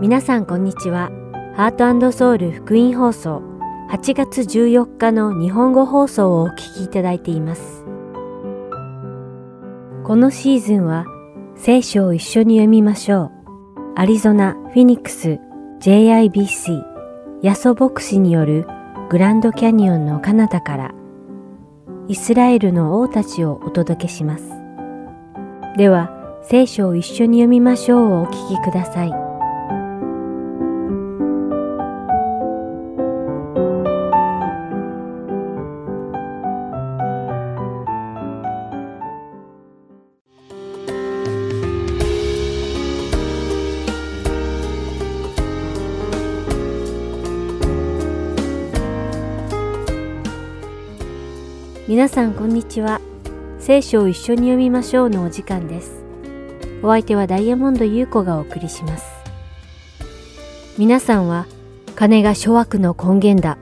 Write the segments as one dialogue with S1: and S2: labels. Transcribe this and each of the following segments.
S1: 皆さんこんにちは。ハートソウル福音放送8月14日の日本語放送をお聞きいただいています。このシーズンは聖書を一緒に読みましょう。アリゾナ・フィニックス JIBC ヤソ牧師によるグランドキャニオンの彼方からイスラエルの王たちをお届けします。では、聖書を一緒に読みましょうをお聞きください。皆さんこんにちは。聖書を一緒に読みましょうのお時間です。お相手はダイヤモンド優子がお送りします。皆さんは金が諸悪の根源だ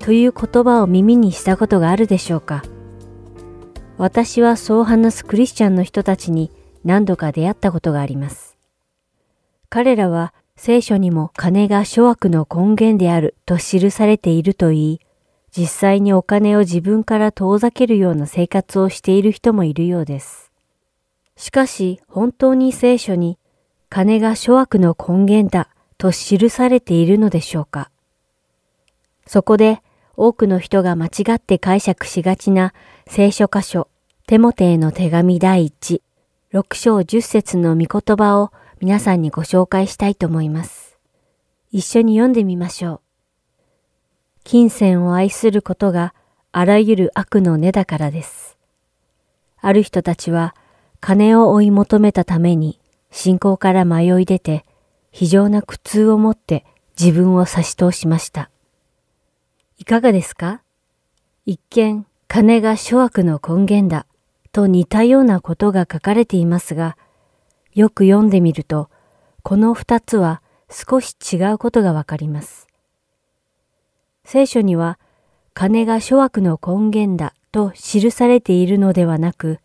S1: という言葉を耳にしたことがあるでしょうか私はそう話すクリスチャンの人たちに何度か出会ったことがあります。彼らは聖書にも金が諸悪の根源であると記されていると言い、実際にお金を自分から遠ざけるような生活をしている人もいるようです。しかし本当に聖書に金が諸悪の根源だと記されているのでしょうかそこで多くの人が間違って解釈しがちな聖書箇所、テモテへの手紙第1、6章10節の御言葉を皆さんにご紹介したいと思います。一緒に読んでみましょう。金銭を愛することがあらゆる悪の根だからです。ある人たちは金を追い求めたために信仰から迷い出て非常な苦痛を持って自分を差し通しました。いかがですか？一見金が諸悪の根源だと似たようなことが書かれていますが、よく読んでみるとこの二つは少し違うことがわかります。聖書には金が諸悪の根源だと記されているのではなく、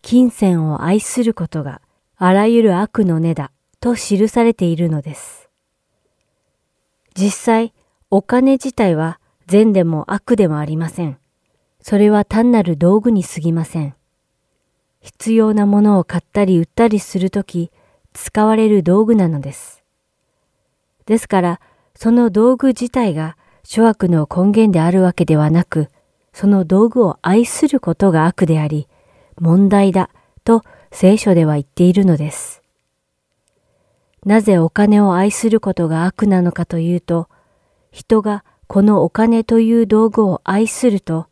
S1: 金銭を愛することがあらゆる悪の根だと記されているのです。実際、お金自体は善でも悪でもありません。それは単なる道具に過ぎません。必要なものを買ったり売ったりするとき、使われる道具なのです。ですから、その道具自体が諸悪の根源であるわけではなく、その道具を愛することが悪であり、問題だと聖書では言っているのです。なぜお金を愛することが悪なのかというと、人がこのお金という道具を愛すると、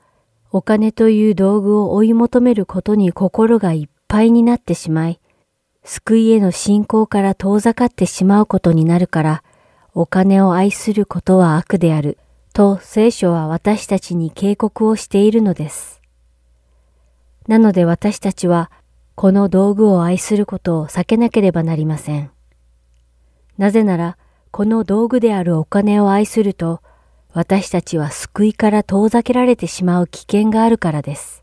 S1: お金という道具を追い求めることに心がいっぱいになってしまい、救いへの信仰から遠ざかってしまうことになるから、お金を愛することは悪である、と聖書は私たちに警告をしているのです。なので私たちは、この道具を愛することを避けなければなりません。なぜなら、この道具であるお金を愛すると、私たちは救いから遠ざけられてしまう危険があるからです。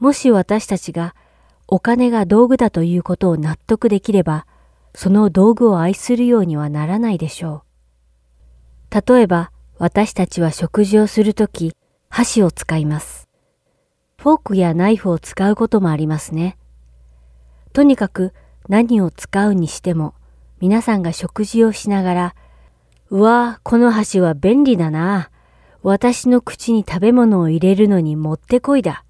S1: もし私たちがお金が道具だということを納得できれば、その道具を愛するようにはならないでしょう。例えば、私たちは食事をするとき、箸を使います。フォークやナイフを使うこともありますね。とにかく何を使うにしても、皆さんが食事をしながら、うわぁ、この箸は便利だな。私の口に食べ物を入れるのにもってこいだ。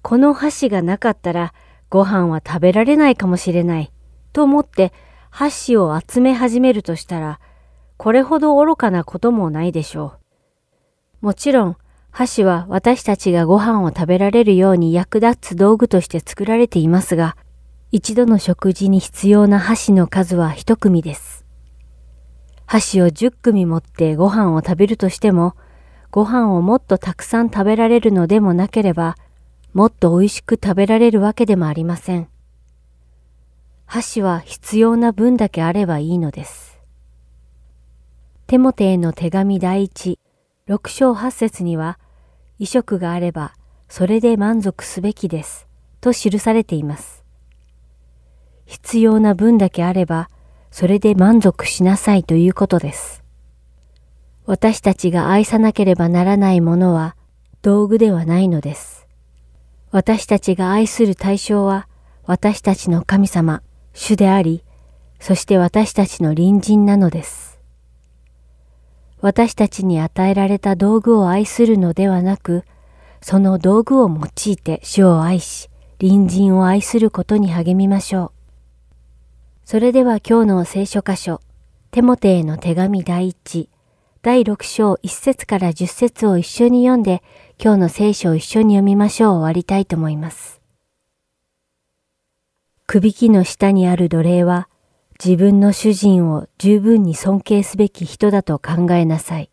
S1: この箸がなかったらご飯は食べられないかもしれない。と思って箸を集め始めるとしたら、これほど愚かなこともないでしょう。もちろん、箸は私たちがご飯を食べられるように役立つ道具として作られていますが、一度の食事に必要な箸の数は一組です。箸を10組持ってご飯を食べるとしても、ご飯をもっとたくさん食べられるのでもなければ、もっと美味しく食べられるわけでもありません。箸は必要な分だけあればいいのです。テモテへの手紙第一、六章八節には、衣食があれば、それで満足すべきです。と記されています。必要な分だけあれば、それで満足しなさいということです。私たちが愛さなければならないものは道具ではないのです。私たちが愛する対象は私たちの神様、主であり、そして私たちの隣人なのです。私たちに与えられた道具を愛するのではなく、その道具を用いて主を愛し、隣人を愛することに励みましょう。それでは今日の聖書箇所、テモテへの手紙第一、第六章一節から十節を一緒に読んで、今日の聖書を一緒に読みましょう終わりたいと思います。くびきの下にある奴隷は自分の主人を十分に尊敬すべき人だと考えなさい。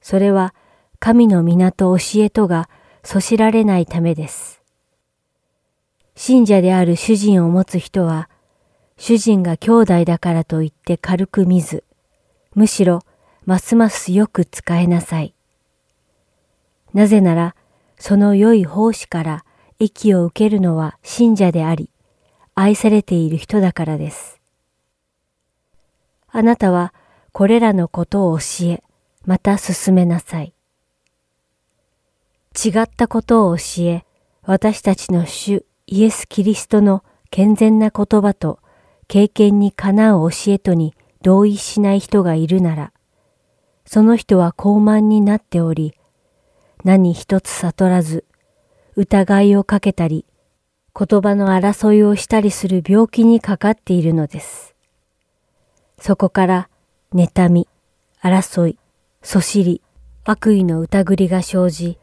S1: それは神の港教えとがそしられないためです。信者である主人を持つ人は、主人が兄弟だからといって軽く見ず、むしろますますよく使えなさい。なぜなら、その良い奉仕から益を受けるのは信者であり、愛されている人だからです。あなたはこれらのことを教え、また進めなさい。違ったことを教え、私たちの主イエス・キリストの健全な言葉と経験にかなう教えとに同意しない人がいるなら、その人は傲慢になっており、何一つ悟らず、疑いをかけたり、言葉の争いをしたりする病気にかかっているのです。そこから、妬み、争い、そしり、悪意の疑りが生じ、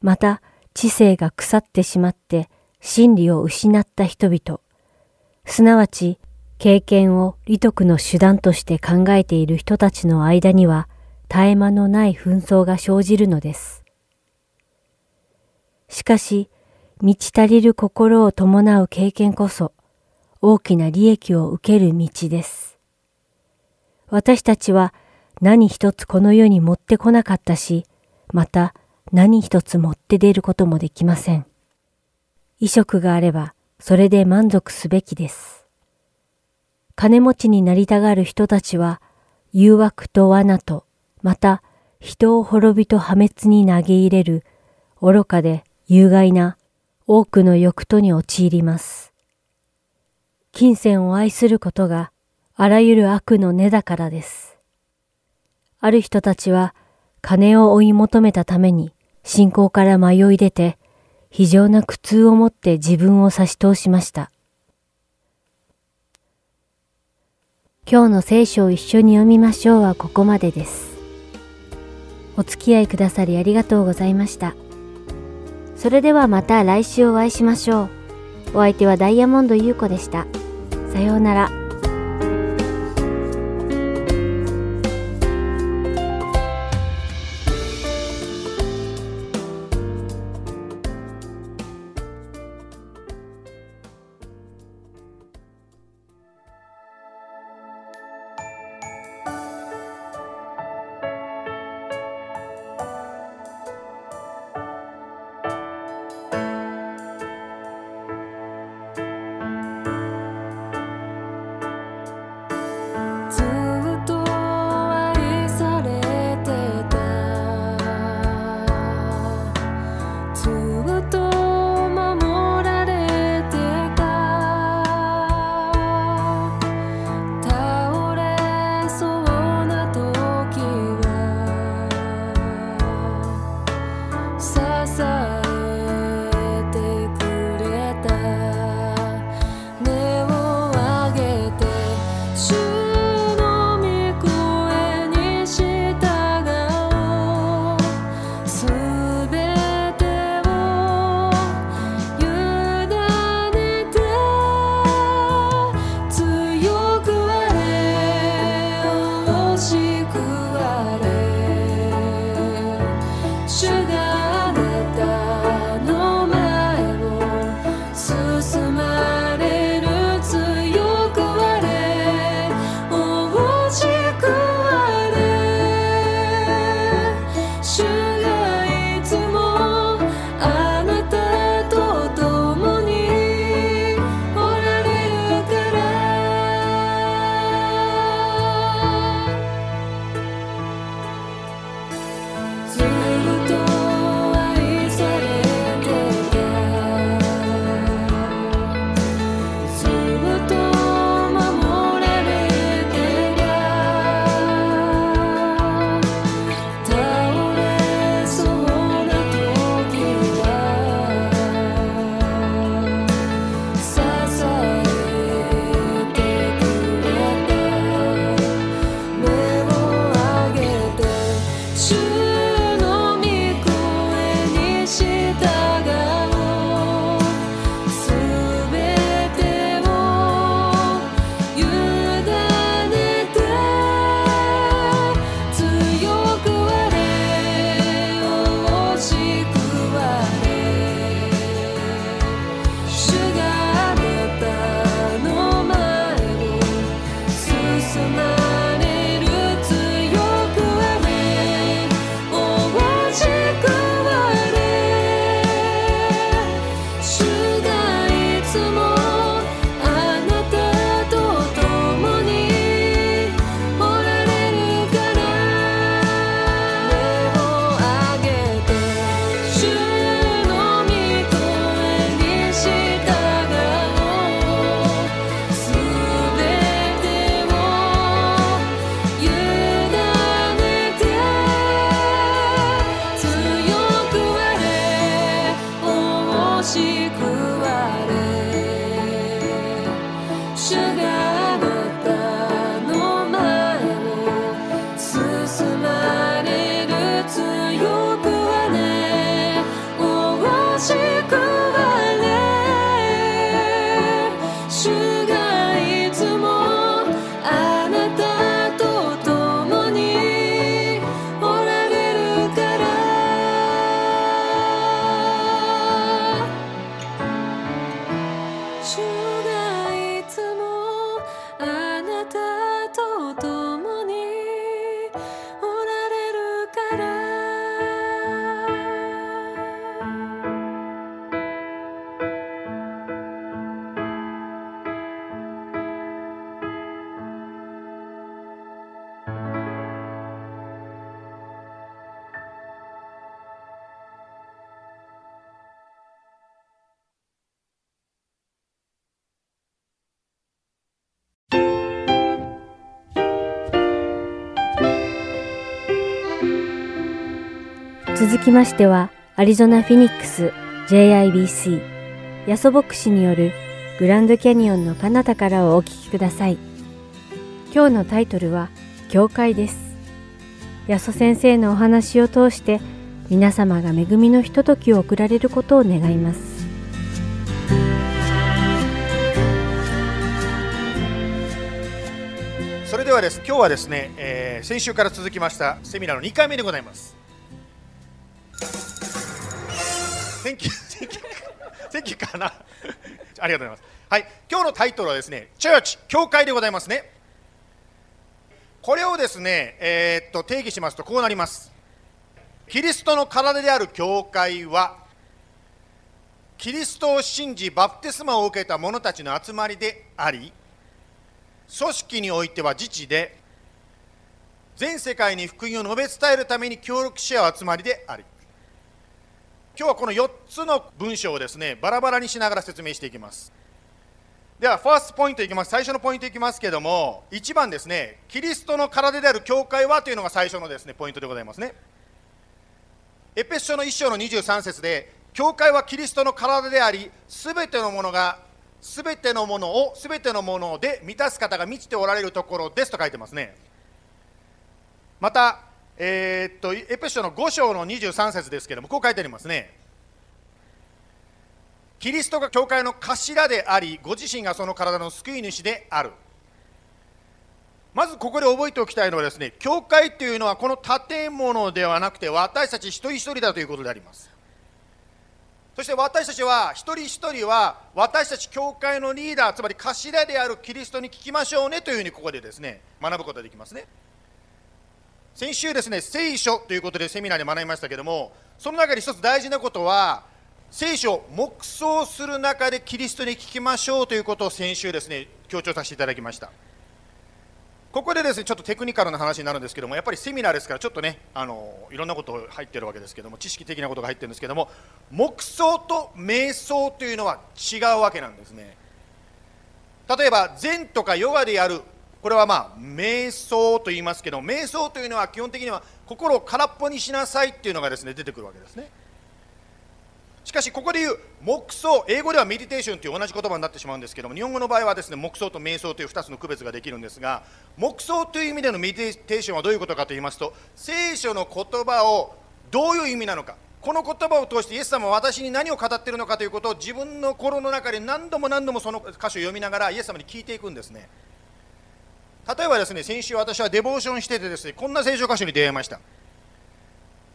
S1: また知性が腐ってしまって真理を失った人々、すなわち経験を利得の手段として考えている人たちの間には絶え間のない紛争が生じるのです。しかし、満ち足りる心を伴う経験こそ、大きな利益を受ける道です。私たちは何一つこの世に持ってこなかったし、また何一つ持って出ることもできません。衣食があれば、それで満足すべきです。金持ちになりたがる人たちは、誘惑と罠と、また人を滅びと破滅に投げ入れる愚かで有害な多くの欲とに陥ります。金銭を愛することがあらゆる悪の根だからです。ある人たちは金を追い求めたために信仰から迷い出て非常な苦痛を持って自分を差し通しました。今日の聖書を一緒に読みましょうはここまでです。お付き合いくださりありがとうございました。それではまた来週お会いしましょう。お相手はダイヤモンド優子でした。さようなら。続きましては、アリゾナ・フィニックス JIBC ヤソ牧師によるグランドキャニオンの彼方からをお聞きください。今日のタイトルは、教会です。ヤソ先生のお話を通して、皆様が恵みのひとときを送られることを願います。
S2: それではです今日はですね、えー、先週から続きましたセミナーの2回目でございます。Thank you. Thank you かな。ありがとうございます。はい、今日のタイトルはですね、チャーチ、教会でございますね。これをですね、えー、っと定義しますとこうなります。キリストの体である教会は、キリストを信じ、バプテスマを受けた者たちの集まりであり、組織においては自治で、全世界に福音を述べ伝えるために協力し合う集まりであり、今日はこの4つの文章をですねバラバラにしながら説明していきます。ではファーストポイントいきます。最初のポイントいきますけども1番ですねキリストの体である教会はというのが最初のですねポイントでございますね。エペス書の1章の23節で教会はキリストの体でありすべてのものがすべてのものをすべてのもので満たす方が満ちておられるところですと書いてますね。またえー、っとエペソの5章の23節ですけれどもこう書いてありますね。キリストが教会の頭でありご自身がその体の救い主である。まずここで覚えておきたいのはですね教会というのはこの建物ではなくて私たち一人一人だということであります。そして私たちは一人一人は私たち教会のリーダーつまり頭であるキリストに聞きましょうねというふうにここでですね学ぶことができますね。先週ですね聖書ということでセミナーで学びましたけどもその中で一つ大事なことは聖書を黙想する中でキリストに聞きましょうということを先週ですね強調させていただきました。ここでですねちょっとテクニカルな話になるんですけどもやっぱりセミナーですからちょっとねあのいろんなこと入ってるわけですけども知識的なことが入ってるんですけども黙想と瞑想というのは違うわけなんですね。例えば禅とかヨガでやるこれはまあ瞑想と言いますけど瞑想というのは基本的には心を空っぽにしなさいっていうのがですね出てくるわけですね。しかしここで言う黙想英語ではメディテーションという同じ言葉になってしまうんですけども日本語の場合はですね黙想と瞑想という2つの区別ができるんですが黙想という意味でのメディテーションはどういうことかと言いますと聖書の言葉をどういう意味なのかこの言葉を通してイエス様は私に何を語っているのかということを自分の心の中で何度も何度もその箇所を読みながらイエス様に聞いていくんですね。例えばですね先週私はデボーションしててですねこんな聖書箇所に出会いました。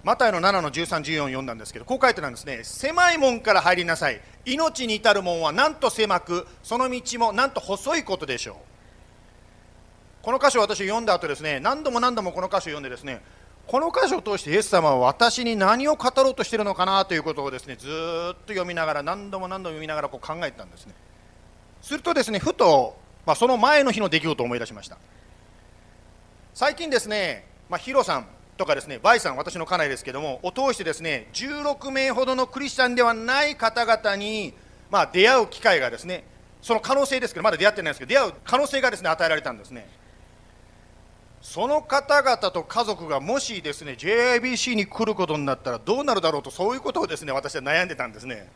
S2: マタイの7の13、14を読んだんですけどこう書いてたんですね。狭い門から入りなさい。命に至る門はなんと狭くその道もなんと細いことでしょう。この箇所を私読んだ後ですね何度も何度もこの箇所を読んでですねこの箇所を通してイエス様は私に何を語ろうとしているのかなということをですねずっと読みながら何度も何度も読みながらこう考えたんですね。するとですねふとまあ、その前の日の出来事を思い出しました。最近ですね、まあ、ヒロさんとかですねバイさん私の家内ですけどもを通してですね16名ほどのクリスチャンではない方々に、まあ、出会う機会がですねその可能性ですけどまだ出会ってないんですけど出会う可能性がですね与えられたんですね。その方々と家族がもしですね JIBC に来ることになったらどうなるだろうとそういうことをですね私は悩んでたんですね。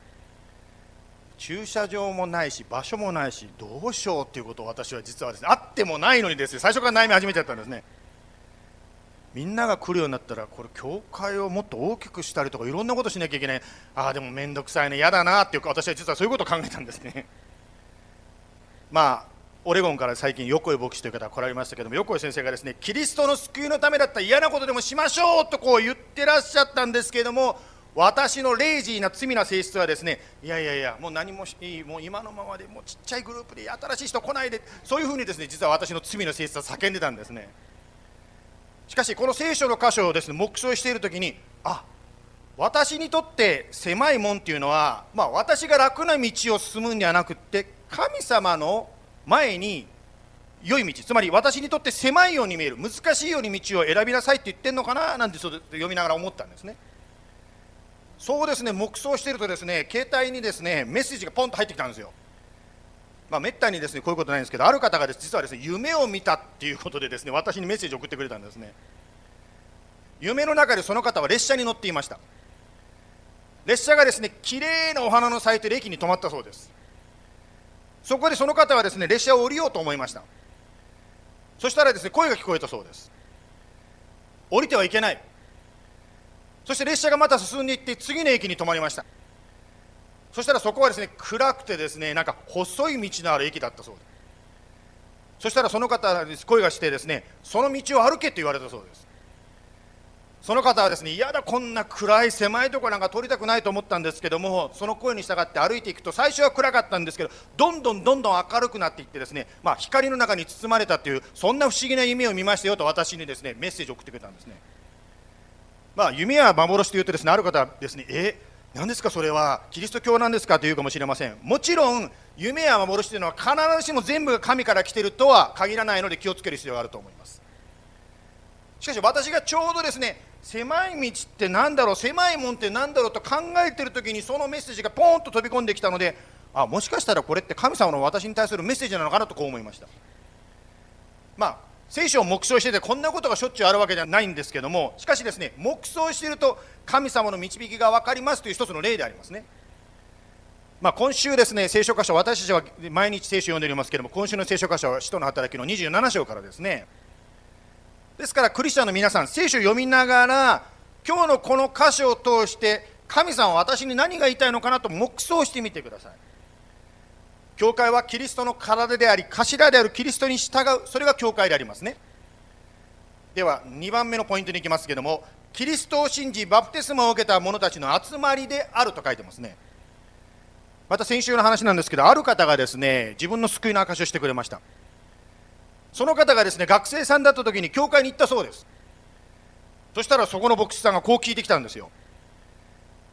S2: 駐車場もないし場所もないしどうしようっていうことを私は実はですねあってもないのにですね最初から悩み始めちゃったんですね。みんなが来るようになったらこれ教会をもっと大きくしたりとかいろんなことしなきゃいけない。ああでも面倒くさいね。嫌だなっていうか私は実はそういうことを考えたんですね。まあオレゴンから最近横井牧師という方が来られましたけども横井先生がですねキリストの救いのためだったら嫌なことでもしましょうとこう言ってらっしゃったんですけれども私のレイジーな罪な性質はですねいやいやいやもう何もいいもう今のままでもうちっちゃいグループで新しい人来ないでそういうふうにですね実は私の罪の性質は叫んでたんですね。しかしこの聖書の箇所をですね黙想している時にあ私にとって狭い門っていうのは、まあ、私が楽な道を進むんではなくって神様の前に良い道つまり私にとって狭いように見える難しいように道を選びなさいって言ってるのかななんて読みながら思ったんですね。そうですね黙想しているとですね携帯にですねメッセージがポンと入ってきたんですよ。まあ、めったにですねこういうことないんですけどある方がです実はですね夢を見たっていうことでですね私にメッセージを送ってくれたんですね。夢の中でその方は列車に乗っていました。列車がですね綺麗なお花の咲いてる駅に止まったそうです。そこでその方はですね列車を降りようと思いました。そしたらですね声が聞こえたそうです。降りてはいけない。そして列車がまた進んでいって次の駅に止まりました。そしたらそこはですね暗くてですねなんか細い道のある駅だったそうです。そしたらその方に声がしてですねその道を歩けと言われたそうです。その方はですね嫌だこんな暗い狭いところなんか通りたくないと思ったんですけどもその声に従って歩いていくと最初は暗かったんですけどどんどんどんどん明るくなっていってですね、まあ、光の中に包まれたというそんな不思議な夢を見ましたよと私にですねメッセージを送ってくれたんですね。まあ夢や幻というとですねある方はですねえ何ですかそれはキリスト教なんですかというかもしれません。もちろん夢や幻というのは必ずしも全部が神から来ているとは限らないので気をつける必要があると思います。しかし私がちょうどですね狭い道って何だろう狭いもんって何だろうと考えている時にそのメッセージがポンと飛び込んできたのであもしかしたらこれって神様の私に対するメッセージなのかなとこう思いました。まあ聖書を黙想しててこんなことがしょっちゅうあるわけではないんですけどもしかしですね黙想していると神様の導きが分かりますという一つの例でありますね。まあ、今週ですね聖書箇所私たちは毎日聖書を読んでおりますけども今週の聖書箇所は使徒の働きの27章からですね。ですからクリスチャンの皆さん聖書を読みながら今日のこの箇所を通して神様は私に何が言いたいのかなと黙想してみてください。教会はキリストの体であり頭であるキリストに従うそれが教会でありますね。では2番目のポイントに行きますけどもキリストを信じバプテスマを受けた者たちの集まりであると書いてますね。また先週の話なんですけどある方がですね自分の救いの証しをしてくれました。その方がですね学生さんだった時に教会に行ったそうです。そしたらそこの牧師さんがこう聞いてきたんですよ。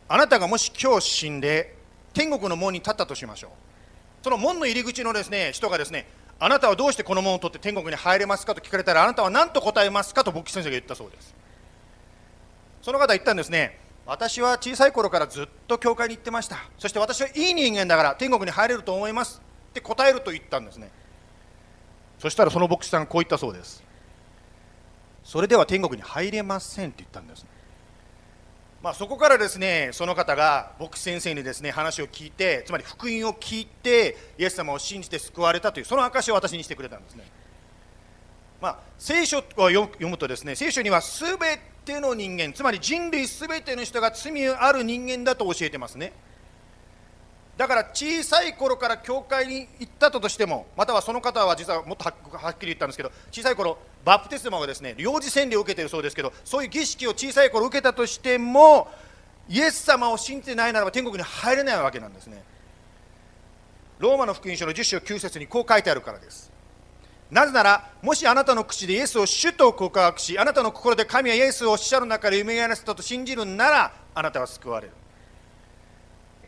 S2: あなたがもし今日死んで天国の門に立ったとしましょう。その門の入り口のですね人がですねあなたはどうしてこの門を取って天国に入れますか？と聞かれたらあなたは何と答えますか？と牧師先生が言ったそうです。その方言ったんですね私は小さい頃からずっと教会に行ってましたそして私はいい人間だから天国に入れると思いますって答えると言ったんですね。そしたらその牧師さんがこう言ったそうですそれでは天国に入れませんって言ったんですまあ、そこからですねその方が牧師先生にですね話を聞いてつまり福音を聞いてイエス様を信じて救われたというその証を私にしてくれたんですね、まあ、聖書を読むとですね聖書にはすべての人間つまり人類すべての人が罪ある人間だと教えてますね。だから小さい頃から教会に行ったとしてもまたはその方は実はもっとはっきり言ったんですけど小さい頃バプテスマをですね領事洗礼を受けているそうですけどそういう儀式を小さい頃受けたとしてもイエス様を信じてないならば天国に入れないわけなんですね。ローマの福音書の10章9節にこう書いてあるからです。なぜならもしあなたの口でイエスを主と告白しあなたの心で神はイエスを死者の中で夢やらせたと信じるならあなたは救われる。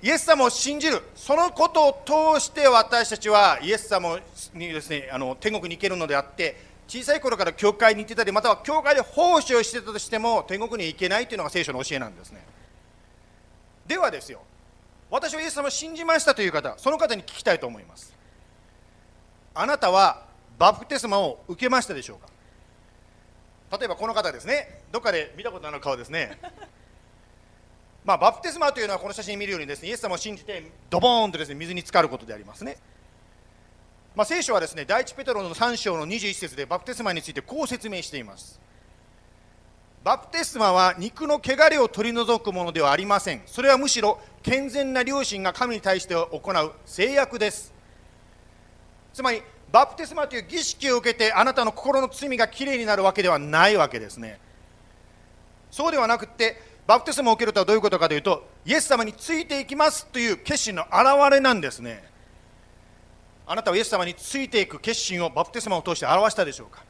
S2: イエス様を信じる。そのことを通して私たちはイエス様にですねあの天国に行けるのであって小さい頃から教会に行ってたりまたは教会で奉仕をしてたとしても天国に行けないというのが聖書の教えなんですね。ではですよ私はイエス様を信じましたという方その方に聞きたいと思います。あなたはバプテスマを受けましたでしょうか？例えばこの方ですね。どっかで見たことある顔ですね。まあ、バプテスマというのはこの写真に見るようにですねイエス様を信じてドボーンとですね水に浸かることでありますね、まあ、聖書はですね第一ペトロの3章の21節でバプテスマについてこう説明しています。バプテスマは肉の汚れを取り除くものではありません。それはむしろ健全な良心が神に対して行う制約です。つまりバプテスマという儀式を受けてあなたの心の罪がきれいになるわけではないわけですね。そうではなくてバプテスマを受けるとはどういうことかというとイエス様についていきますという決心の表れなんですね。あなたはイエス様についていく決心をバプテスマを通して表したでしょうか。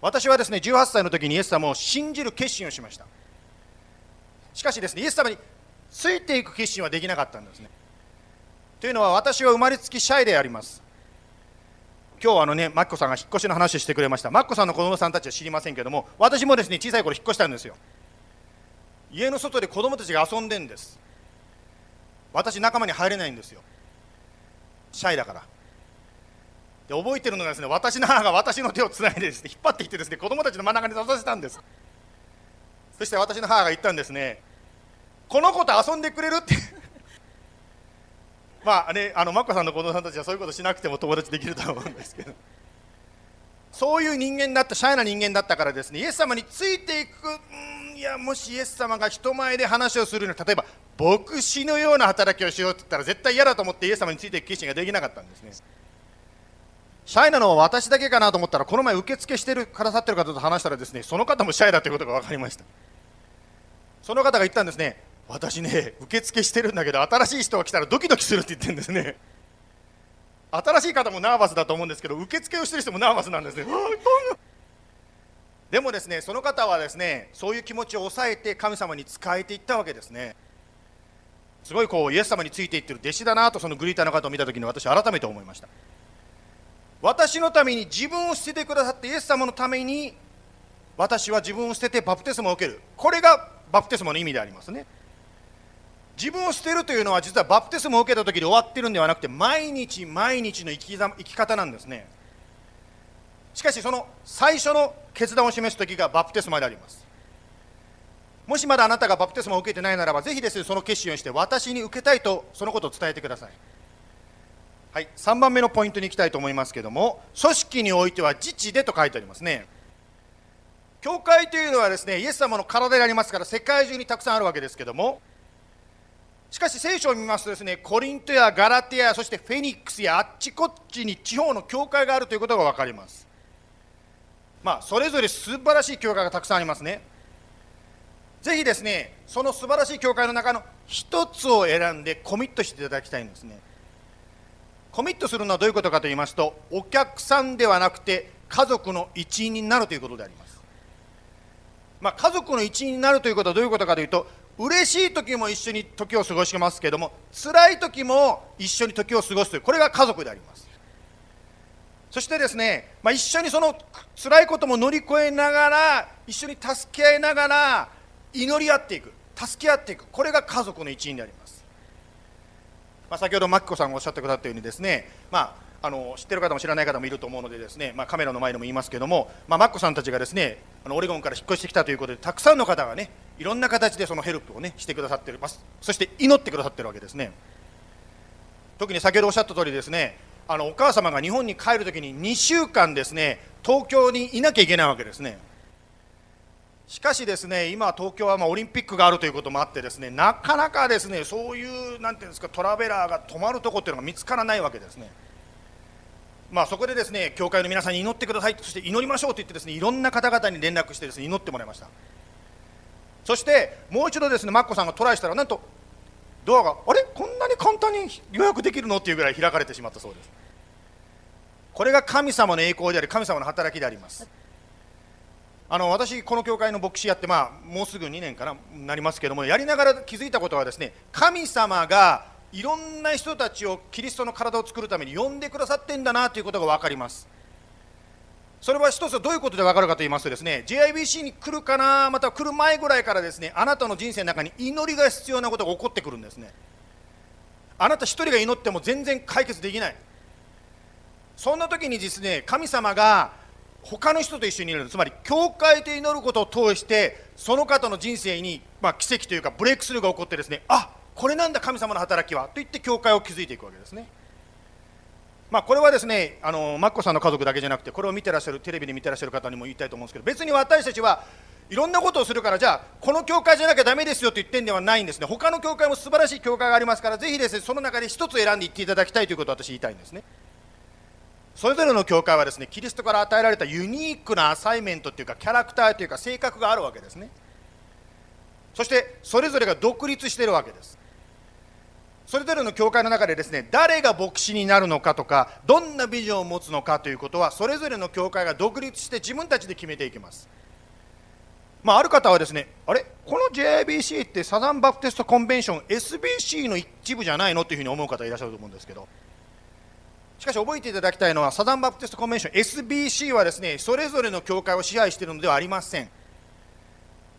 S2: 私はですね18歳の時にイエス様を信じる決心をしました。しかしですねイエス様についていく決心はできなかったんですね。というのは私は生まれつきシャイであります。今日はあのねマッコさんが引っ越しの話をしてくれました。マッコさんの子供さんたちは知りませんけども私もですね小さい頃引っ越したんですよ。家の外で子供たちが遊んでんです。私仲間に入れないんですよ。シャイだから。で覚えてるのがですね私の母が私の手をつないでですね引っ張ってきてですね子供たちの真ん中に立たせたんです。そして私の母が言ったんですね。この子と遊んでくれるって。まあねあのマッコさんの子供さんたちはそういうことしなくても友達できると思うんですけど。そういう人間だったシャイな人間だったからですねイエス様についていくいやもしイエス様が人前で話をするの例えば牧師のような働きをしようって言ったら絶対嫌だと思ってイエス様についていく決心ができなかったんですね。シャイなのは私だけかなと思ったらこの前受付してるくださってる方と話したらですねその方もシャイだということが分かりました。その方が言ったんですね私ね受付してるんだけど新しい人が来たらドキドキするって言ってるんですね。新しい方もナーバスだと思うんですけど受付をしてる人もナーバスなんですね。でもですねその方はですねそういう気持ちを抑えて神様に仕えていったわけですね。すごいこうイエス様についていってる弟子だなとそのグリーターの方を見た時に私改めて思いました。私のために自分を捨ててくださってイエス様のために私は自分を捨ててバプテスマを受ける。これがバプテスマの意味でありますね。自分を捨てるというのは実はバプテスマを受けた時で終わってるんではなくて毎日毎日の生き生き方なんですね。しかしその最初の決断を示す時がバプテスマであります。もしまだあなたがバプテスマを受けてないならばぜひですねその決心をして私に受けたいとそのことを伝えてください。はい。3番目のポイントに行きたいと思いますけども組織においては自治でと書いてありますね。教会というのはですねイエス様の体でありますから世界中にたくさんあるわけですけどもしかし聖書を見ますとですねコリントやガラティアそしてフェニックスやあっちこっちに地方の教会があるということが分かります。まあ、それぞれ素晴らしい教会がたくさんありますね。ぜひですね、その素晴らしい教会の中の一つを選んでコミットしていただきたいんですね。コミットするのはどういうことかと言いますと、お客さんではなくて家族の一員になるということであります。まあ、家族の一員になるということはどういうことかというと、嬉しい時も一緒に時を過ごしますけれども、辛い時も一緒に時を過ごすという、これが家族であります。そしてですね、まあ、一緒にその辛いことも乗り越えながら一緒に助け合いながら祈り合っていく。助け合っていく。これが家族の一員であります、まあ、先ほど真紀子さんがおっしゃってくださったようにですね、まあ、あの知ってる方も知らない方もいると思うのでですね、まあ、カメラの前でも言いますけども、まあ、マッコさんたちがですねあのオレゴンから引っ越してきたということでたくさんの方がねいろんな形でそのヘルプをねしてくださっています。そして祈ってくださってるわけですね。特に先ほどおっしゃった通りですねあのお母様が日本に帰るときに2週間ですね東京にいなきゃいけないわけですね。しかしですね今東京はまオリンピックがあるということもあってですねなかなかですねそういうなていうんですかトラベラーが泊まるとこっていうのが見つからないわけですね。まあそこでですね教会の皆さんに祈ってくださいそして祈りましょうと言ってですねいろんな方々に連絡してですね祈ってもらいました。そしてもう一度ですねマッコさんがトライしたらなんとドアがあれ？こんなに簡単に予約できるの？っていうぐらい開かれてしまったそうです。これが神様の栄光であり神様の働きであります。あの私この教会の牧師やってまあもうすぐ2年かななりますけどもやりながら気づいたことはですね神様がいろんな人たちをキリストの体を作るために呼んでくださってんだなということが分かります。それは一つどういうことで分かるかと言いますとですね JIBC に来るかなまた来る前ぐらいからですねあなたの人生の中に祈りが必要なことが起こってくるんですね。あなた一人が祈っても全然解決できない。そんな時にですね神様が他の人と一緒にいる。つまり教会で祈ることを通してその方の人生に、まあ、奇跡というかブレイクスルーが起こってですねあこれなんだ神様の働きはと言って教会を築いていくわけですね。まあ、これはですねあのマッコさんの家族だけじゃなくてこれを見てらっしゃるテレビで見てらっしゃる方にも言いたいと思うんですけど別に私たちはいろんなことをするからじゃあこの教会じゃなきゃだめですよと言ってんではないんですね。他の教会も素晴らしい教会がありますからぜひですねその中で一つ選んでいっていただきたいということを私言いたいんですね。それぞれの教会はですねキリストから与えられたユニークなアサイメントというかキャラクターというか性格があるわけですね。そしてそれぞれが独立しているわけです。それぞれの教会の中でですね誰が牧師になるのかとかどんなビジョンを持つのかということはそれぞれの教会が独立して自分たちで決めていきます。まあ、ある方はですねあれ？この JIBC ってサザンバプテストコンベンション SBC の一部じゃないのというふうに思う方いらっしゃると思うんですけど。しかし覚えていただきたいのはサザンバプテストコンベンション SBC はですねそれぞれの教会を支配しているのではありません。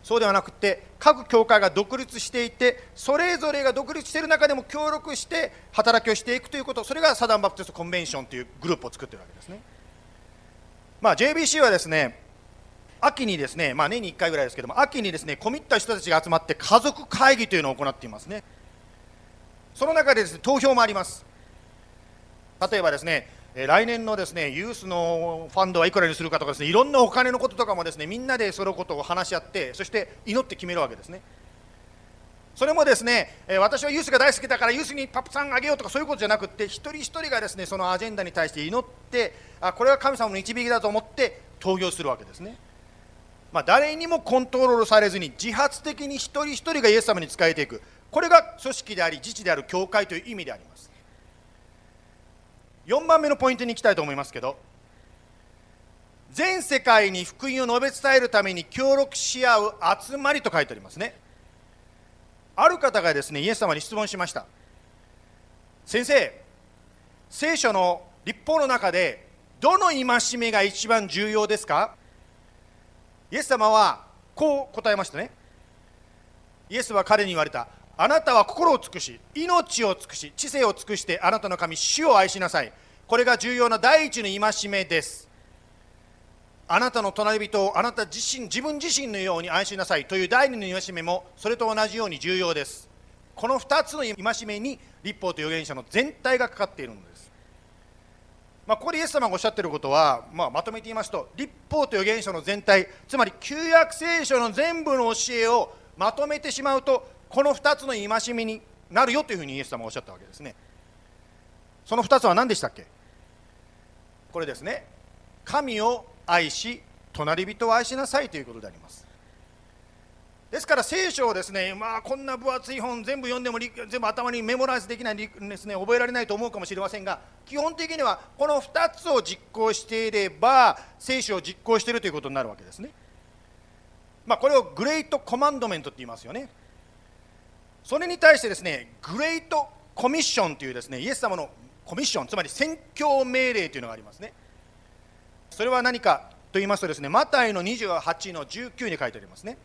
S2: そうではなくて各教会が独立していてそれぞれが独立している中でも協力して働きをしていくということそれがサザンバプテストコンベンションというグループを作っているわけですね、まあ、JBC はですね秋にですね、まあ、年に1回ぐらいですけども秋にですねコミット人たちが集まって家族会議というのを行っていますね。その中でですね投票もあります。例えばですね来年のですねユースのファンドはいくらにするかとかですねいろんなお金のこととかもですねみんなでそのことを話し合ってそして祈って決めるわけですね。それもですね私はユースが大好きだからユースにパプさんあげようとかそういうことじゃなくて一人一人がですねそのアジェンダに対して祈ってあこれは神様の導きだと思って投票するわけですね。まあ、誰にもコントロールされずに自発的に一人一人がイエス様に仕えていく。これが組織であり自治である教会という意味であります。4番目のポイントに行きたいと思いますけど全世界に福音を述べ伝えるために協力し合う集まりと書いてありますね。ある方がですねイエス様に質問しました。先生聖書の立法の中でどの戒めが一番重要ですか？イエス様はこう答えましたね。イエスは彼に言われた。あなたは心を尽くし命を尽くし知性を尽くしてあなたの神主を愛しなさい。これが重要な第一の戒めです。あなたの隣人をあなた自身自分自身のように愛しなさい。という第二の戒めもそれと同じように重要です。この2つの戒めに立法と預言者の全体がかかっているのです。まあ、ここでイエス様がおっしゃっていることは、まあ、まとめて言いますと立法と預言者の全体つまり旧約聖書の全部の教えをまとめてしまうとこの2つの戒めになるよというふうにイエス様はおっしゃったわけですね。その2つは何でしたっけ？これですね。神を愛し隣人を愛しなさいということであります。ですから聖書をですね、まあ、こんな分厚い本全部読んでも全部頭にメモライズできないですね覚えられないと思うかもしれませんが基本的にはこの2つを実行していれば聖書を実行しているということになるわけですね、まあ、これをグレートコマンドメントって言いますよね。それに対してですねグレートコミッションというですねイエス様のコミッションつまり宣教命令というのがありますね。それは何かと言いますとですねマタイの28の19に書いてありますね。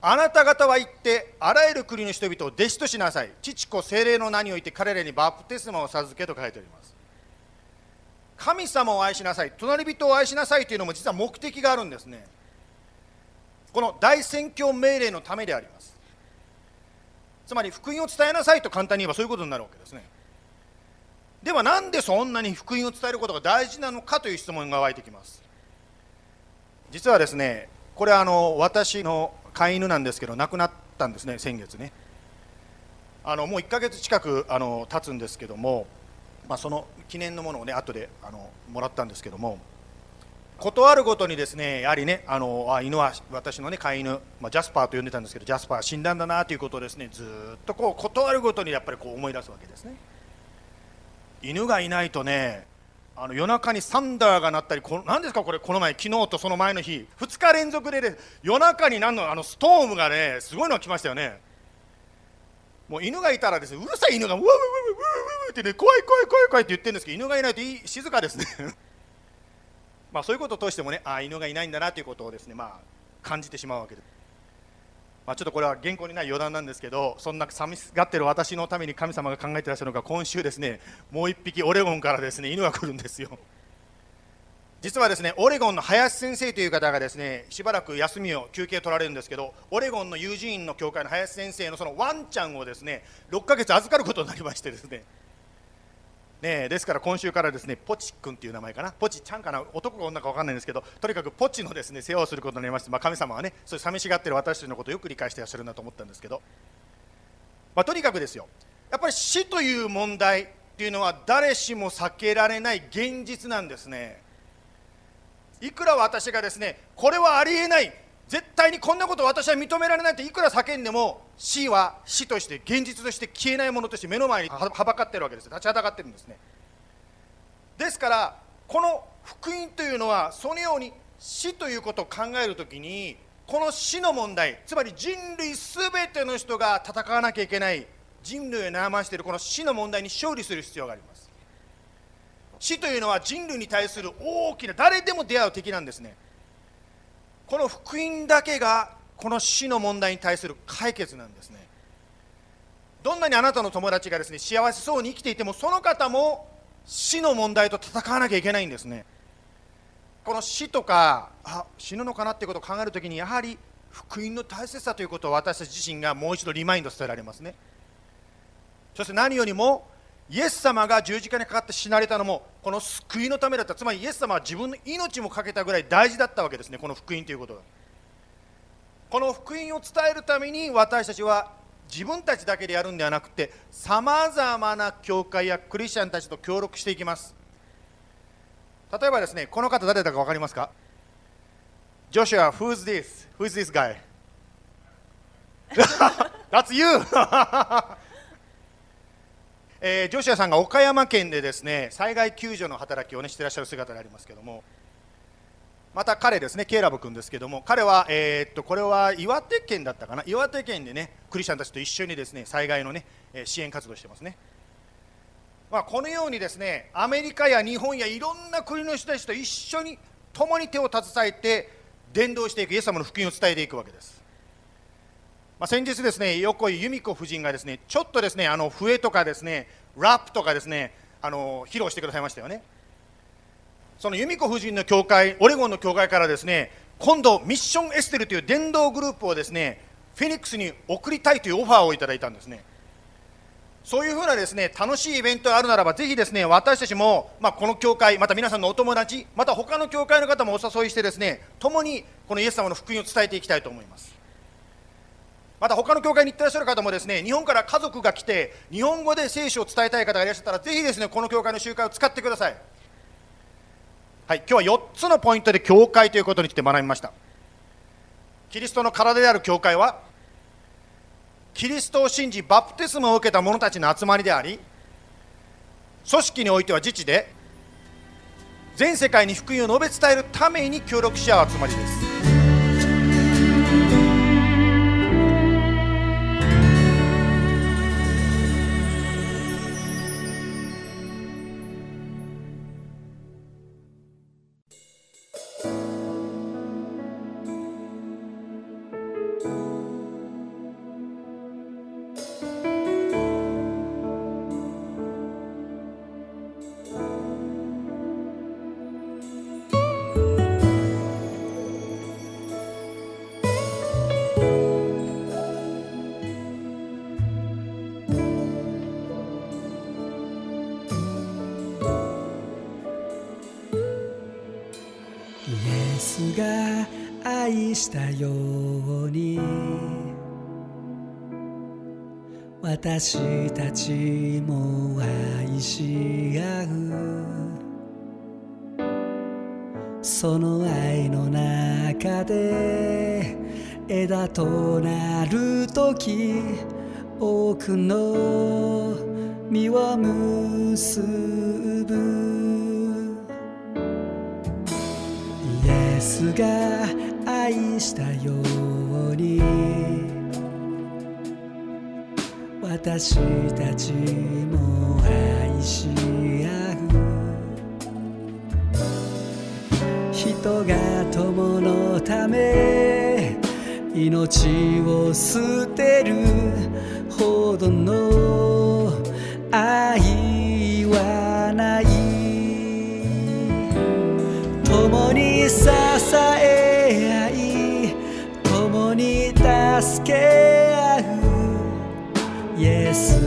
S2: あなた方は行ってあらゆる国の人々を弟子としなさい。父子精霊の名において彼らにバプテスマを授けと書いてあります。神様を愛しなさい。隣人を愛しなさいというのも実は目的があるんですね。この大宣教命令のためであります。つまり福音を伝えなさいと簡単に言えばそういうことになるわけですね。ではなんでそんなに福音を伝えることが大事なのかという質問が湧いてきます。実はですねこれあの私の飼い犬なんですけど亡くなったんですね先月ね。あのもう1ヶ月近くあの経つんですけども、まあ、その記念のものをね後であのもらったんですけども断るごとにですねやはりねあのあ犬は私のね飼い犬、まあ、ジャスパーと呼んでたんですけどジャスパー死んだんだなということをですね。ずっとこう断るごとにやっぱりこう思い出すわけですね。犬がいないとねあの夜中にサンダーが鳴ったりこ何ですかこれこの前昨日とその前の日2日連続で、ね、夜中に何のあのストームがねすごいのが来ましたよね。もう犬がいたらですねうるさい犬がうわうわうわうわってね怖い怖い怖い怖いって言ってるんですけど犬がいないといい静かですね。まあそういうことを通してもねあ犬がいないんだなということをですねまあ感じてしまうわけです。まあ、ちょっとこれは原稿にない余談なんですけどそんな寂しがってる私のために神様が考えてらっしゃるのが今週ですねもう1匹オレゴンからですね犬が来るんですよ。実はですねオレゴンの林先生という方がですねしばらく休みを休憩取られるんですけどオレゴンの友人院の教会の林先生のそのワンちゃんをですね6ヶ月預かることになりましてですね。ねですから今週からですねポチ君っていう名前かな。ポチちゃんかな。男か女か分かんないんですけどとにかくポチのですね世話をすることになりまして、まあ、神様はねそういう寂しがってる私たちのことをよく理解していらっしゃるなと思ったんですけど、まあ、とにかくですよ。やっぱり死という問題っていうのは誰しも避けられない現実なんですね。いくら私がですねこれはありえない絶対にこんなこと私は認められないといくら叫んでも死は死として現実として消えないものとして目の前にはばかってるわけです。立ちはだかってるんですね。ですからこの福音というのはそのように死ということを考えるときにこの死の問題つまり人類すべての人が戦わなきゃいけない人類を悩ましているこの死の問題に勝利する必要があります。死というのは人類に対する大きな誰でも出会う敵なんですね。この福音だけがこの死の問題に対する解決なんですね。どんなにあなたの友達がですね幸せそうに生きていてもその方も死の問題と戦わなきゃいけないんですね。この死とかあ死ぬのかなっていうことを考えるときにやはり福音の大切さということを私たち自身がもう一度リマインドさせられますね。そして何よりもイエス様が十字架にかかって死なれたのもこの救いのためだったつまりイエス様は自分の命もかけたぐらい大事だったわけですねこの福音ということがこの福音を伝えるために私たちは自分たちだけでやるんではなくてさまざまな教会やクリスチャンたちと協力していきます例えばですねこの方誰だか分かりますか？ジョシュア Who's this? Who's this guy? That's you! えー、ジョシアさんが岡山県でですね災害救助の働きを、ね、していらっしゃる姿でありますけどもまた彼ですねケイラブ君ですけども彼は、えー、っとこれは岩手県だったかな？岩手県でねクリスチャンたちと一緒にですね災害のね支援活動してますね、まあ、このようにですねアメリカや日本やいろんな国の人たちと一緒に共に手を携えて伝道していくイエス様の福音を伝えていくわけです。まあ、先日ですね横井由美子夫人がですねちょっとですねあの笛とかですねラップとかですねあの披露してくださいましたよね。その由美子夫人の教会オレゴンの教会からですね今度ミッションエステルという伝道グループをですねフェニックスに送りたいというオファーをいただいたんですね。そういうふうなですね楽しいイベントがあるならばぜひですね私たちも、まあ、この教会また皆さんのお友達また他の教会の方もお誘いしてですね共にこのイエス様の福音を伝えていきたいと思います。また他の教会に行ってらっしゃる方もですね日本から家族が来て日本語で聖書を伝えたい方がいらっしゃったらぜひですねこの教会の集会を使ってください。はい今日は4つのポイントで教会ということについて学びました。キリストの体である教会はキリストを信じバプテスマを受けた者たちの集まりであり組織においては自治で全世界に福音を述べ伝えるために協力し合う集まりです。
S3: 私たちも愛し合う。その愛の中で枝となる時多くの実を結ぶ。イエスが愛したように。私たちも愛し合う。人が友のため命を捨てるほどの愛はない。共に支え合い共に助け合い。yes.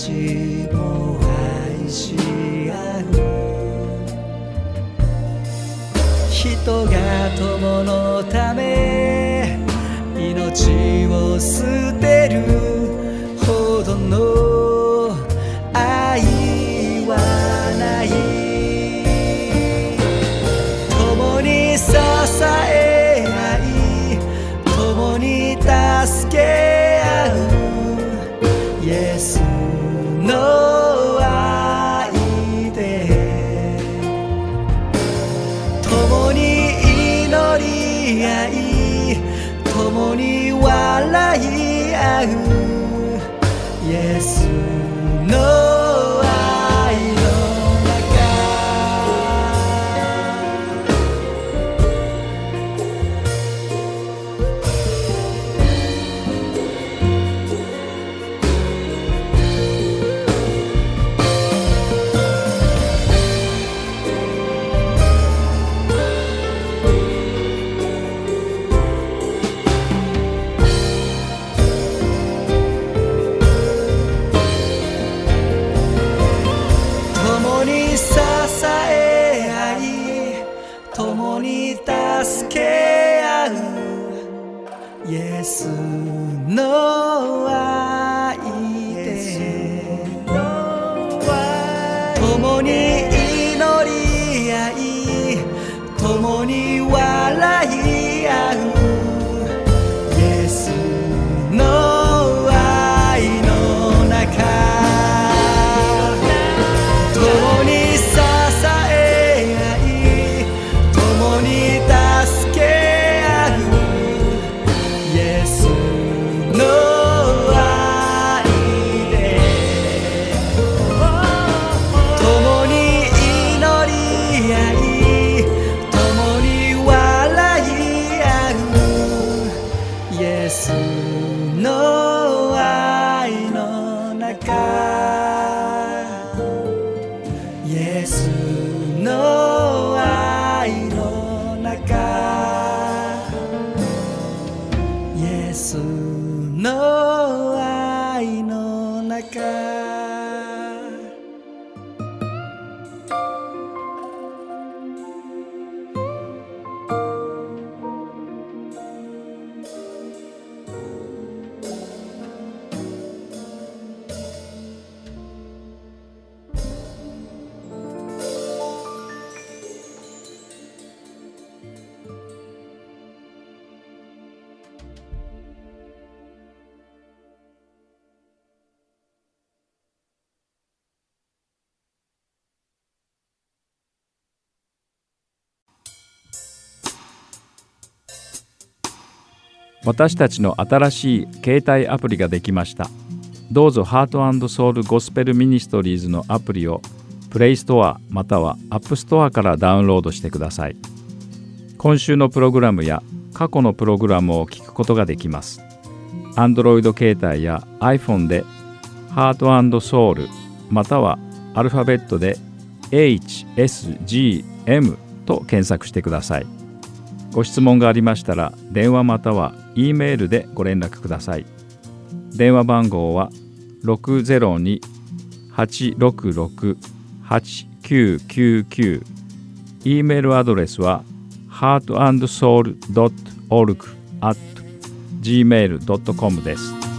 S3: 私い合うイエス
S4: 私たちの新しい携帯アプリができました。どうぞハートソウルゴスペルミニストリーズのアプリをプレイストアまたはアップストアからダウンロードしてください。今週のプログラムや過去のプログラムを聞くことができます。Android 携帯や iPhone でハートソウルまたはアルファベットで HSGM と検索してください。ご質問がありましたら電話または E メールでご連絡ください電話番号は602-866-8999 E メールアドレスは heartandsoul.org at gmail.com です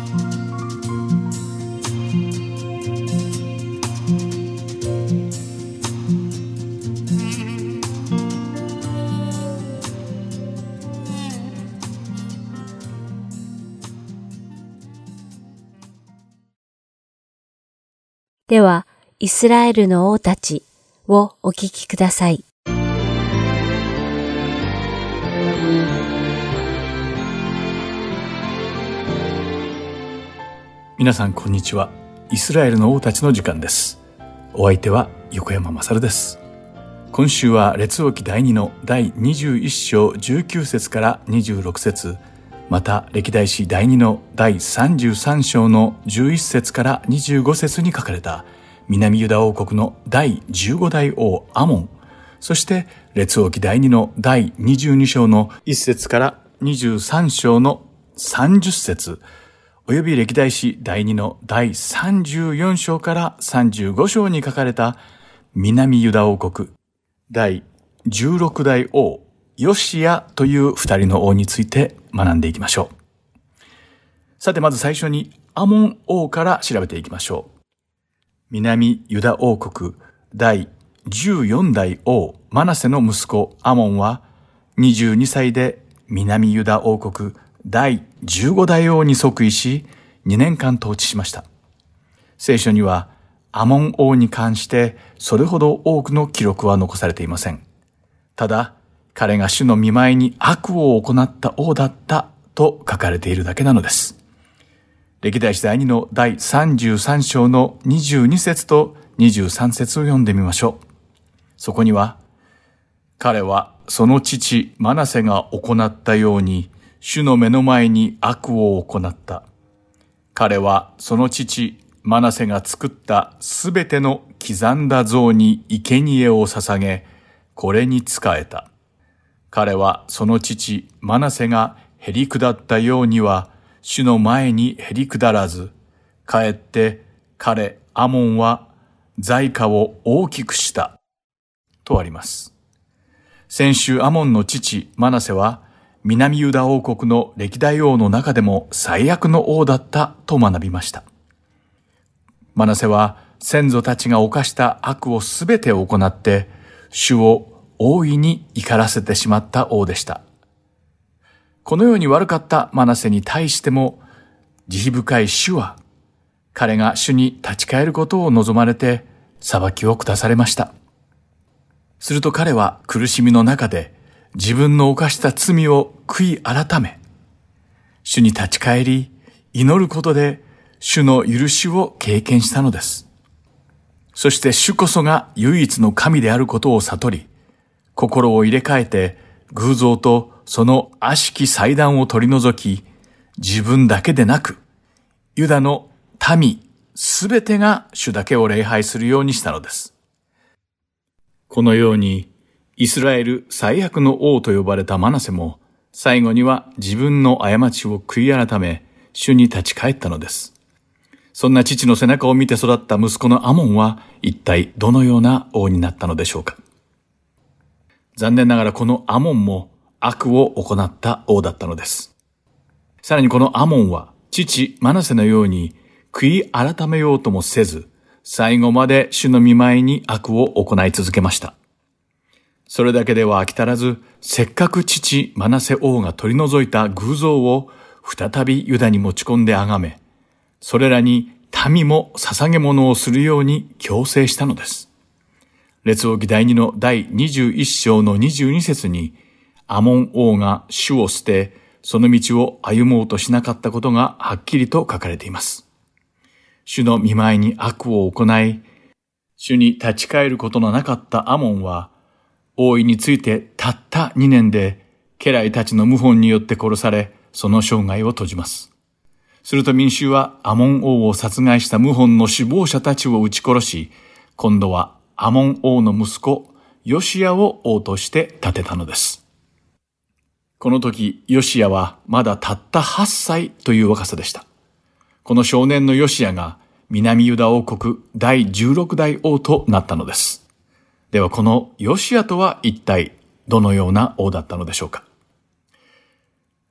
S1: では、イスラエルの王たちをお聞きください。
S5: 皆さんこんにちは。イスラエルの王たちの時間です。お相手は横山まです。今週は列王記第2の第21章19節から26節また歴代史第2の第33章の11節から25節に書かれた南ユダ王国の第15代王アモン。そして列王記第2の第22章の1節から23章の30節。および歴代史第2の第34章から35章に書かれた南ユダ王国第16代王ヨシアという二人の王について学んでいきましょう。さてまず最初にアモン王から調べていきましょう。南ユダ王国第14代王マナセの息子アモンは22歳で南ユダ王国第15代王に即位し2年間統治しました。聖書にはアモン王に関してそれほど多くの記録は残されていません。ただ、彼が主の見舞いに悪を行った王だったと書かれているだけなのです。歴代史第2の第33章の22節と23節を読んでみましょう。そこには、彼はその父マナセが行ったように、主の目の前に悪を行った。彼はその父マナセが作ったすべての刻んだ像に生贄を捧げ、これに仕えた。彼はその父マナセがへり下ったようには、主の前にへり下らず、かえって彼アモンは財貨を大きくした。とあります。先週アモンの父マナセは南ユダ王国の歴代王の中でも最悪の王だったと学びました。マナセは先祖たちが犯した悪をすべて行って、主を大いに怒らせてしまった王でした。このように悪かったマナセに対しても、慈悲深い主は、彼が主に立ち返ることを望まれて、裁きを下されました。すると彼は苦しみの中で自分の犯した罪を悔い改め、主に立ち返り、祈ることで主の許しを経験したのです。そして主こそが唯一の神であることを悟り、心を入れ替えて偶像とその悪しき祭壇を取り除き、自分だけでなく、ユダの民すべてが主だけを礼拝するようにしたのです。このように、イスラエル最悪の王と呼ばれたマナセも、最後には自分の過ちを悔い改め、主に立ち返ったのです。そんな父の背中を見て育った息子のアモンは、一体どのような王になったのでしょうか。残念ながらこのアモンも悪を行った王だったのです。さらにこのアモンは、父マナセのように悔い改めようともせず、最後まで主の見舞いに悪を行い続けました。それだけでは飽き足らず、せっかく父マナセ王が取り除いた偶像を再びユダに持ち込んで崇め、それらに民も捧げ物をするように強制したのです。列王記第2の第21章の22節に、アモン王が主を捨て、その道を歩もうとしなかったことがはっきりと書かれています。主の見舞いに悪を行い、主に立ち返ることのなかったアモンは、王位についてたった2年で、家来たちの謀反によって殺され、その生涯を閉じます。すると民衆はアモン王を殺害した謀反の首謀者たちを撃ち殺し、今度はアモン王の息子、ヨシアを王として立てたのです。この時、ヨシアはまだたった8歳という若さでした。この少年のヨシアが南ユダ王国第16代王となったのです。ではこのヨシアとは一体どのような王だったのでしょうか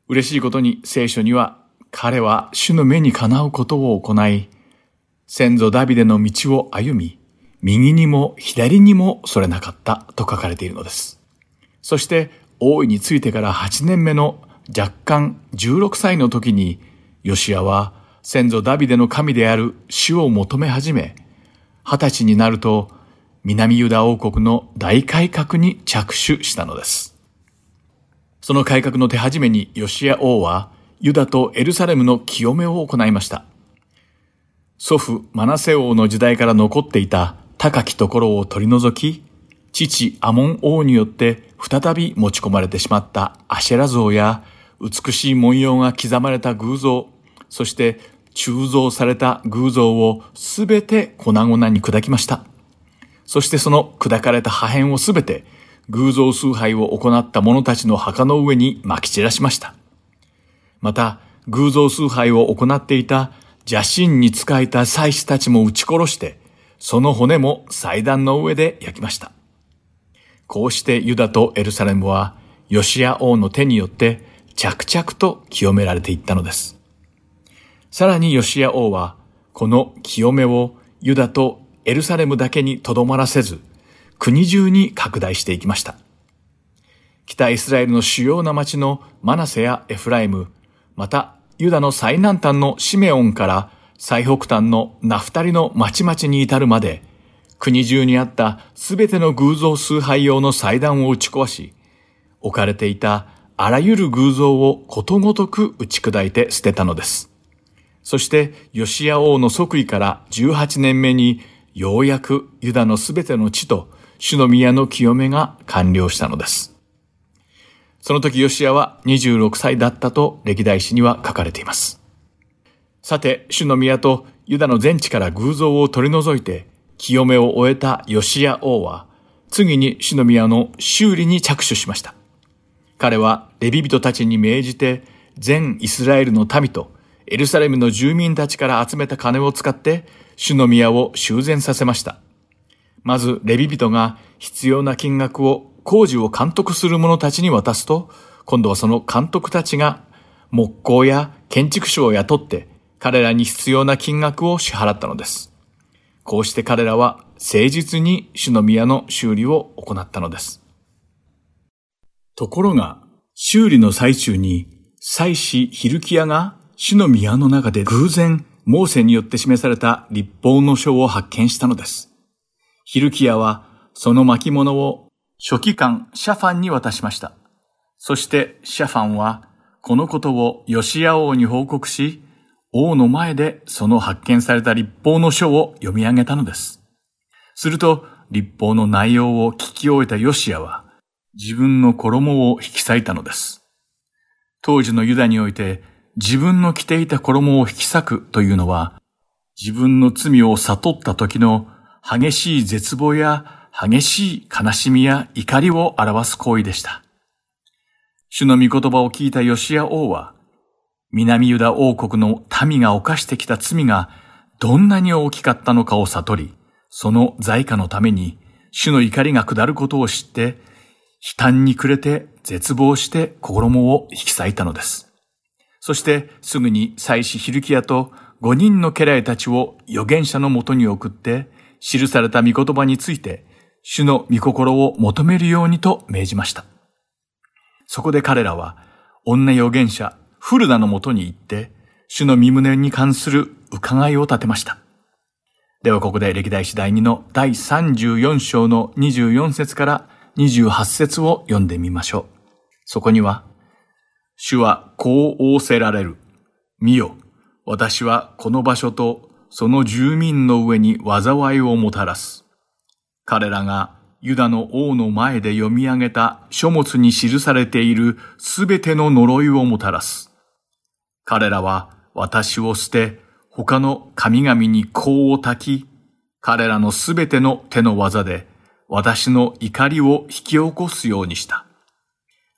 S5: 嬉しいことに聖書には彼は主の目にかなうことを行い、先祖ダビデの道を歩み、右にも左にもそれなかったと書かれているのです。そして王位についてから8年目の若干16歳の時に、ヨシアは先祖ダビデの神である主を求め始め、二十歳になると南ユダ王国の大改革に着手したのです。その改革の手始めにヨシア王はユダとエルサレムの清めを行いました。祖父マナセ王の時代から残っていた高きところを取り除き、父アモン王によって再び持ち込まれてしまったアシェラ像や美しい文様が刻まれた偶像、そして鋳造された偶像をすべて粉々に砕きました。そしてその砕かれた破片をすべて偶像崇拝を行った者たちの墓の上に撒き散らしました。また、偶像崇拝を行っていた邪神に仕えた祭司たちも撃ち殺して、その骨も祭壇の上で焼きました。こうしてユダとエルサレムは、ヨシア王の手によって着々と清められていったのです。さらにヨシア王は、この清めをユダとエルサレムだけにとどまらせず、国中に拡大していきました。北イスラエルの主要な町のマナセやエフライム、またユダの最南端のシメオンから最北端のナフタリの町々に至るまで、国中にあったすべての偶像崇拝用の祭壇を打ち壊し、置かれていたあらゆる偶像をことごとく打ち砕いて捨てたのです。そして、ヨシア王の即位から18年目に、ようやくユダのすべての地と主の宮の清めが完了したのです。その時ヨシアは26歳だったと歴代史には書かれています。さて、主の宮とユダの全地から偶像を取り除いて清めを終えたヨシア王は、次に主の宮の修理に着手しました。彼はレビ人たちに命じて全イスラエルの民とエルサレムの住民たちから集めた金を使って主の宮を修繕させました。まずレビ人が必要な金額を工事を監督する者たちに渡すと、今度はその監督たちが木工や建築士を雇って彼らに必要な金額を支払ったのです。こうして彼らは誠実に主の宮の修理を行ったのです。ところが、修理の最中に、祭司ヒルキアが主の宮の中で偶然、モーセによって示された立法の書を発見したのです。ヒルキアは、その巻物を書記官シャファンに渡しました。そしてシャファンは、このことをヨシア王に報告し、王の前でその発見された立法の書を読み上げたのです。すると、立法の内容を聞き終えたヨシアは、自分の衣を引き裂いたのです。当時のユダにおいて、自分の着ていた衣を引き裂くというのは、自分の罪を悟った時の激しい絶望や激しい悲しみや怒りを表す行為でした。主の御言葉を聞いたヨシア王は、南ユダ王国の民が犯してきた罪がどんなに大きかったのかを悟り、その在家のために主の怒りが下ることを知って、悲嘆に暮れて絶望して衣を引き裂いたのです。そしてすぐに祭司ヒルキアと五人の家来たちを預言者のもとに送って、記された御言葉について、主の御心を求めるようにと命じました。そこで彼らは、女預言者フルダのもとに行って、主の身胸に関する伺いを立てました。ではここで歴代史第2の第34章の24節から28節を読んでみましょう。そこには、主はこう仰せられる。見よ、私はこの場所とその住民の上に災いをもたらす。彼らがユダの王の前で読み上げた書物に記されているすべての呪いをもたらす。彼らは私を捨て、他の神々に香を焚き、彼らのすべての手の技で私の怒りを引き起こすようにした。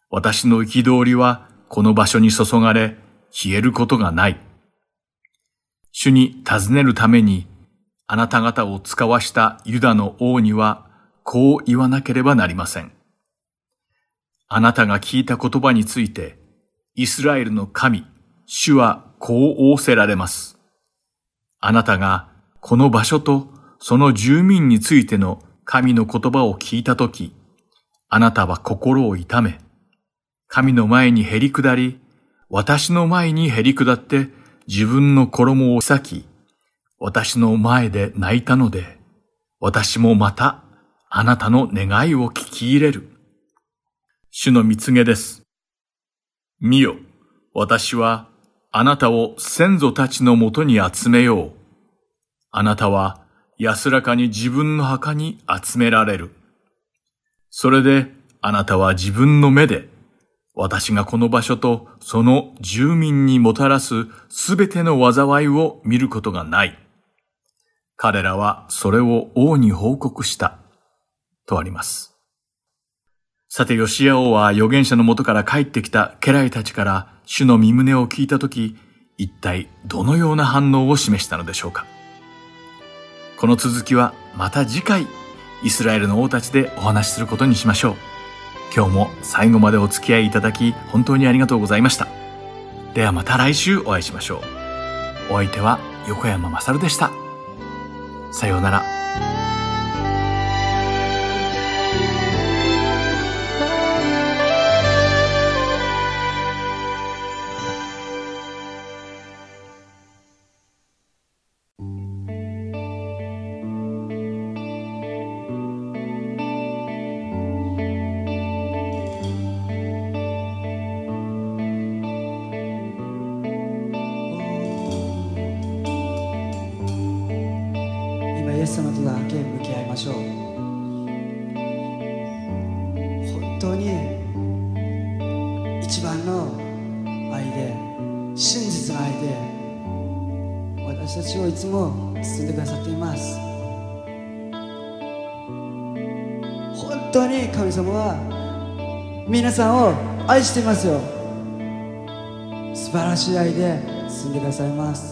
S5: 私の憤りはこの場所に注がれ、消えることがない。主に尋ねるために、あなた方を使わしたユダの王には、こう言わなければなりません。あなたが聞いた言葉について、イスラエルの神、主はこう仰せられます。あなたがこの場所とその住民についての神の言葉を聞いたとき、あなたは心を痛め、神の前にへり下り、私の前にへり下って自分の衣を裂き、私の前で泣いたので、私もまたあなたの願いを聞き入れる。主の蜜げです。見よ、私はあなたを先祖たちのもとに集めよう。あなたは安らかに自分の墓に集められる。それであなたは自分の目で私がこの場所とその住民にもたらすすべての災いを見ることがない。彼らはそれを王に報告した。とあります。さて、ヨシア王は預言者のもとから帰ってきた家来たちから主の身旨を聞いたとき、一体どのような反応を示したのでしょうか。この続きはまた次回、イスラエルの王たちでお話しすることにしましょう。今日も最後までお付き合いいただき本当にありがとうございました。ではまた来週お会いしましょう。お相手は横山まさるでした。さようなら。
S6: 本当に神様は皆さんを愛していますよ。素晴らしい愛で進んでくださいます。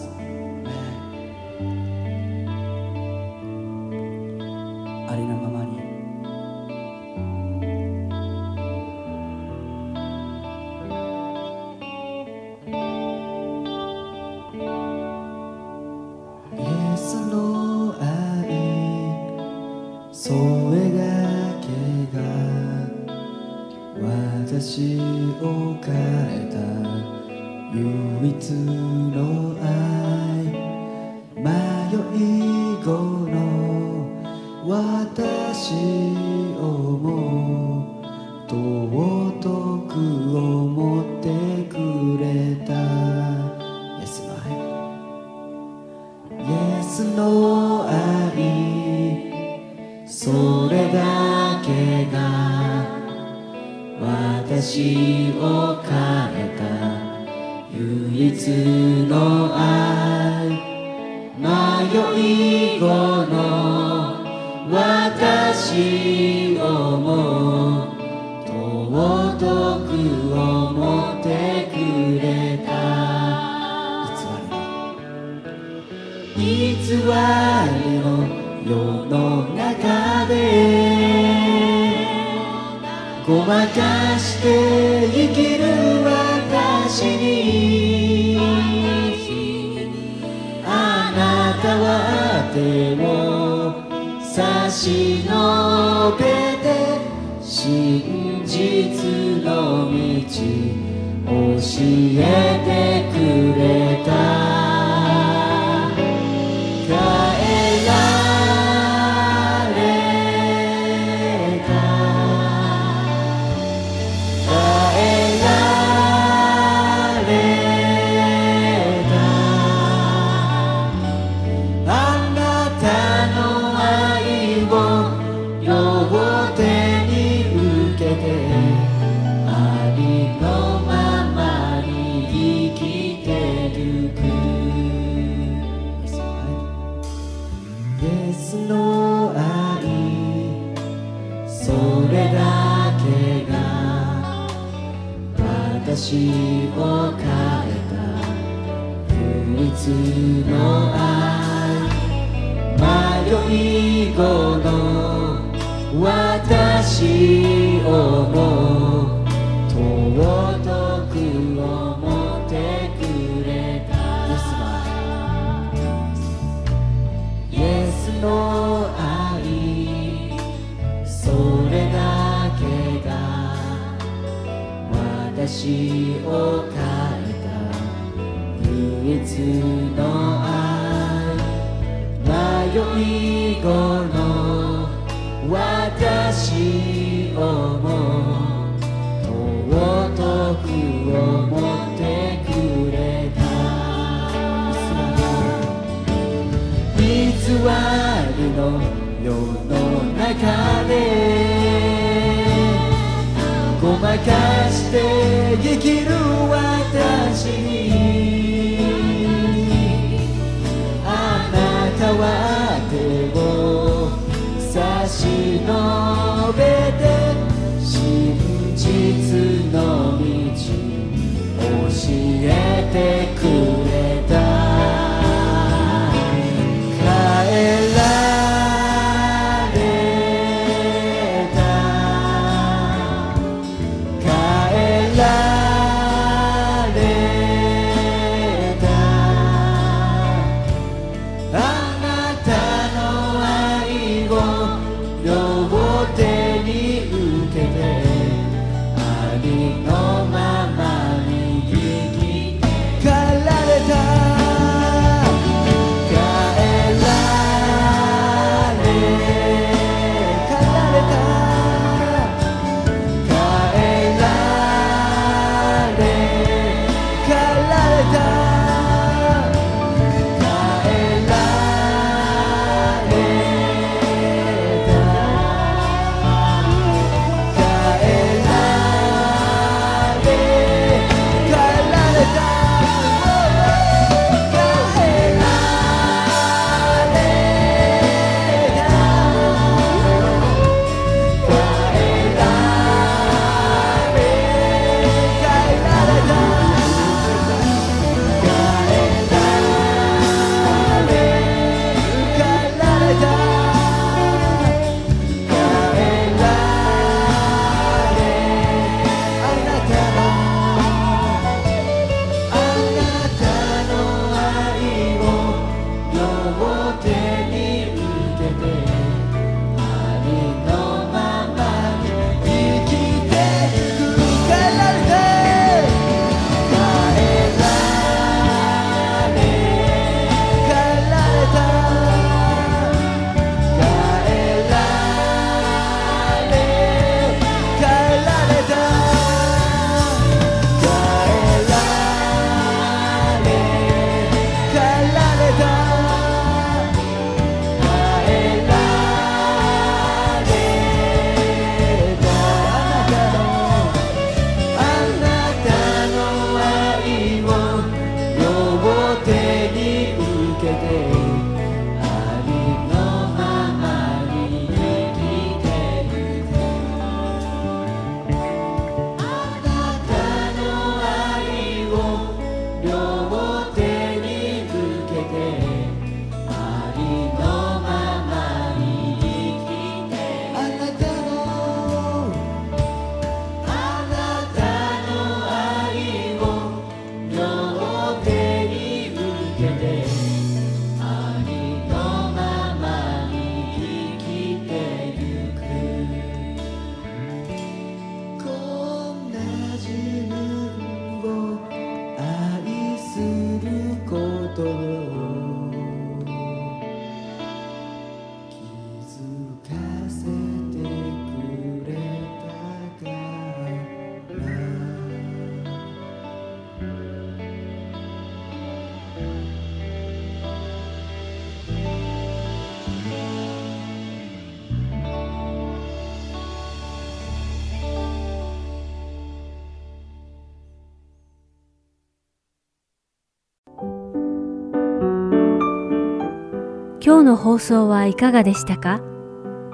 S1: 今日の放送はいかがでしたか？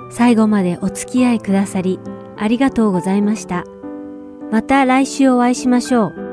S1: 最後までお付き合いくださりありがとうございました。また来週お会いしましょう。